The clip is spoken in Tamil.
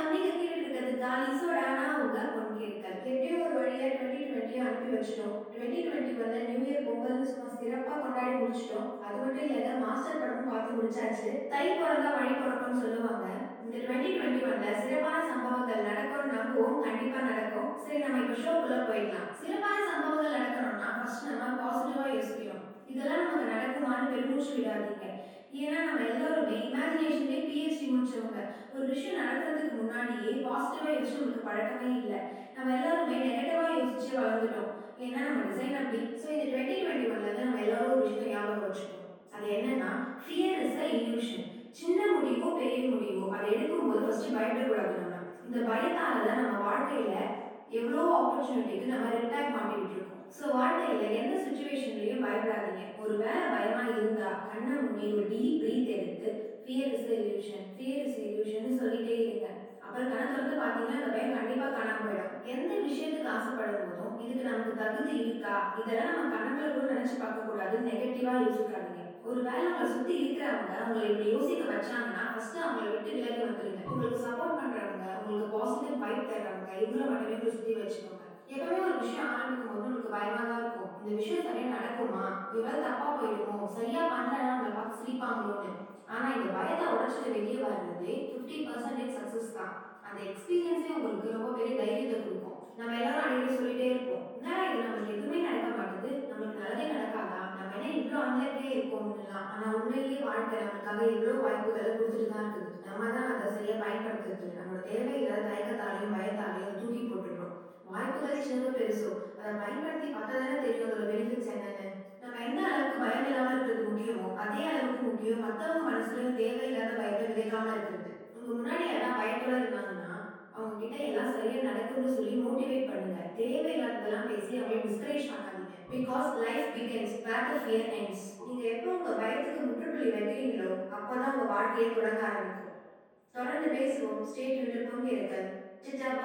வணக்கம் நீங்க கேட்டுட்டு இருக்கிறது காலி சோடானா உங்க பொன்கேட்கள் எப்படியோ ஒரு வழியா டுவெண்ட்டி டுவெண்ட்டியும் அனுப்பி வச்சிட்டோம் டுவெண்ட்டி டுவெண்ட்டி வந்து நியூ இயர் பொங்கல் சும்மா சிறப்பா கொண்டாடி முடிச்சிட்டோம் அது மட்டும் இல்லாத மாஸ்டர் படமும் பார்த்து முடிச்சாச்சு தை பிறந்தா வழி பிறக்கும்னு சொல்லுவாங்க இந்த டுவெண்ட்டி டுவெண்ட்டி ஒன்ல சிறப்பான சம்பவங்கள் நடக்கும்னு நம்புவோம் கண்டிப்பா நடக்கும் சரி நம்ம இப்ப ஷோக்குள்ள போயிடலாம் சிறப்பான சம்பவங்கள் நடக்கணும்னா ஃபர்ஸ்ட் நம்ம பாசிட்டிவா யோசிக்கணும் இதெல்லாம் நமக்கு நடக்குமான்னு பெருமூச்சு விடாதீங்க ஏன்னா நம்ம எல்லாருமே இமேஜினேஷன்லேயே பிஹெச்டி முடிச்சவங்க. ஒரு விஷயம் நடக்கிறதுக்கு முன்னாடியே பாசிட்டிவாக யோசிச்சு உங்களுக்கு பழக்கமே இல்லை. நம்ம எல்லாருமே நெகட்டிவாக யோசிச்சு வளர்ந்துட்டோம். ஏன்னா நம்ம டிசைன் அப்படி. ஸோ இந்த டுவெண்ட்டி டுவெண்ட்டி ஒன்ல இருந்து நம்ம எல்லாரும் ஒரு விஷயம் ஞாபகம் வச்சுக்கணும். அது என்னன்னா ஃபியர் இஸ் அ இல்யூஷன் சின்ன முடிவோ பெரிய முடிவோ அதை எடுக்கும்போது ஃபர்ஸ்ட் பயப்படக்கூடாது நம்ம. இந்த பயத்தால தான் நம்ம வாழ்க்கையில எவ்வளோ ஆப்பர்ச்சுனிட்டிக்கு நம்ம ரெட்டாக் மாட்டிக்கிட்டு இருக்கோம். ஸோ பயப்படாதீங்க. ஒருவேளை பயமா இருந்தா கண்ணை மூடி ஒரு டீப் ப்ரீத் எடுத்து fear is illusion fear is illusion சொல்லிட்டே இருங்க. அப்புறம் கணக்கு வந்து பார்த்தீங்கன்னா அந்த பயம் கண்டிப்பாக காணாமல் போயிடும். எந்த விஷயத்துக்கு ஆசைப்படும் போதும் இதுக்கு நமக்கு தகுதி இருக்கா? இதெல்லாம் நம்ம கணக்கில் கூட நினச்சி பார்க்கக்கூடாது. நெகட்டிவாக நெகட்டிவா யோசிக்காதீங்க. ஒரு வேலை உங்களை சுத்தி இருக்கிறவங்க உங்களை இப்படி யோசிக்க வச்சாங்கன்னா ஃபர்ஸ்ட் அவங்களை விட்டு விலகி வந்துருங்க. உங்களுக்கு சப்போர்ட் பண்ணுறவங்க உங்களுக்கு பாசிட்டிவ் வைப் தர்றவங்க இவங்களை மட்டுமே உங்களை சுத்தி வச்சுக்கோங்க. எப்பவுமே ஒரு விஷயம் ஆரம்பிக்கும் போது உங்களுக்கு பயமாக இந்த விஷயம் சரியா நடக்குமா? இவ்வளவு தப்பா போயிடுமோ சரியா பண்ணலன்னா நம்மளை பார்த்து சிரிப்பாங்களோன்னு. ஆனா இந்த பயத்தை உடச்சிட்டு வெளியே வர்றது ஃபிஃப்டி பர்சன்டேஜ் சக்சஸ் தான். அந்த எக்ஸ்பீரியன்ஸே உங்களுக்கு ரொம்ப பெரிய தைரியத்தை கொடுக்கும். நம்ம எல்லாரும் அடிக்கடி சொல்லிட்டே இருப்போம். என்னடா இது? நம்மளுக்கு எதுவுமே நடக்க மாட்டேது நம்மளுக்கு நல்லதே நடக்காதா? நம்ம என்ன இவ்வளோ அன்லக்கே இருக்கோம்லாம் ஆனா உண்மையிலேயே வாழ்க்கை நமக்காக எவ்வளோ வாய்ப்புகளை கொடுத்துட்டு தான் வாய்ப்புகள் பெருசோ? அதை பயன்படுத்தி பார்த்தா தானே தெரியும் அதோட பெனிஃபிட்ஸ் என்னன்னு? நம்ம என்ன அளவுக்கு பயம் இல்லாமல் இருக்கிறது முக்கியமோ அதே அளவுக்கு முக்கியம் மற்றவங்க மனசுலையும் தேவையில்லாத பயத்தை விதைக்காம இருக்கிறது. உங்க முன்னாடி யாரா பயத்தோட இருந்தாங்கன்னா அவங்க கிட்ட எல்லாம் சரியா நடக்கும்னு சொல்லி மோட்டிவேட் பண்ணுங்க. தேவையில்லாததெல்லாம் பேசி அவங்களை டிஸ்கரேஜ் பண்ணாதீங்க. Because life begins bad of fear ends நீங்க எப்போ உங்க பயத்துக்கு முற்றுப்புள்ளி வைக்கிறீங்களோ அப்பதான் உங்க வாழ்க்கையை தொடங்க ஆரம்பிக்கும். தொடர்ந்து பேசுவோம். ஸ்டேட் விட்டு பொங்கி இருக்க.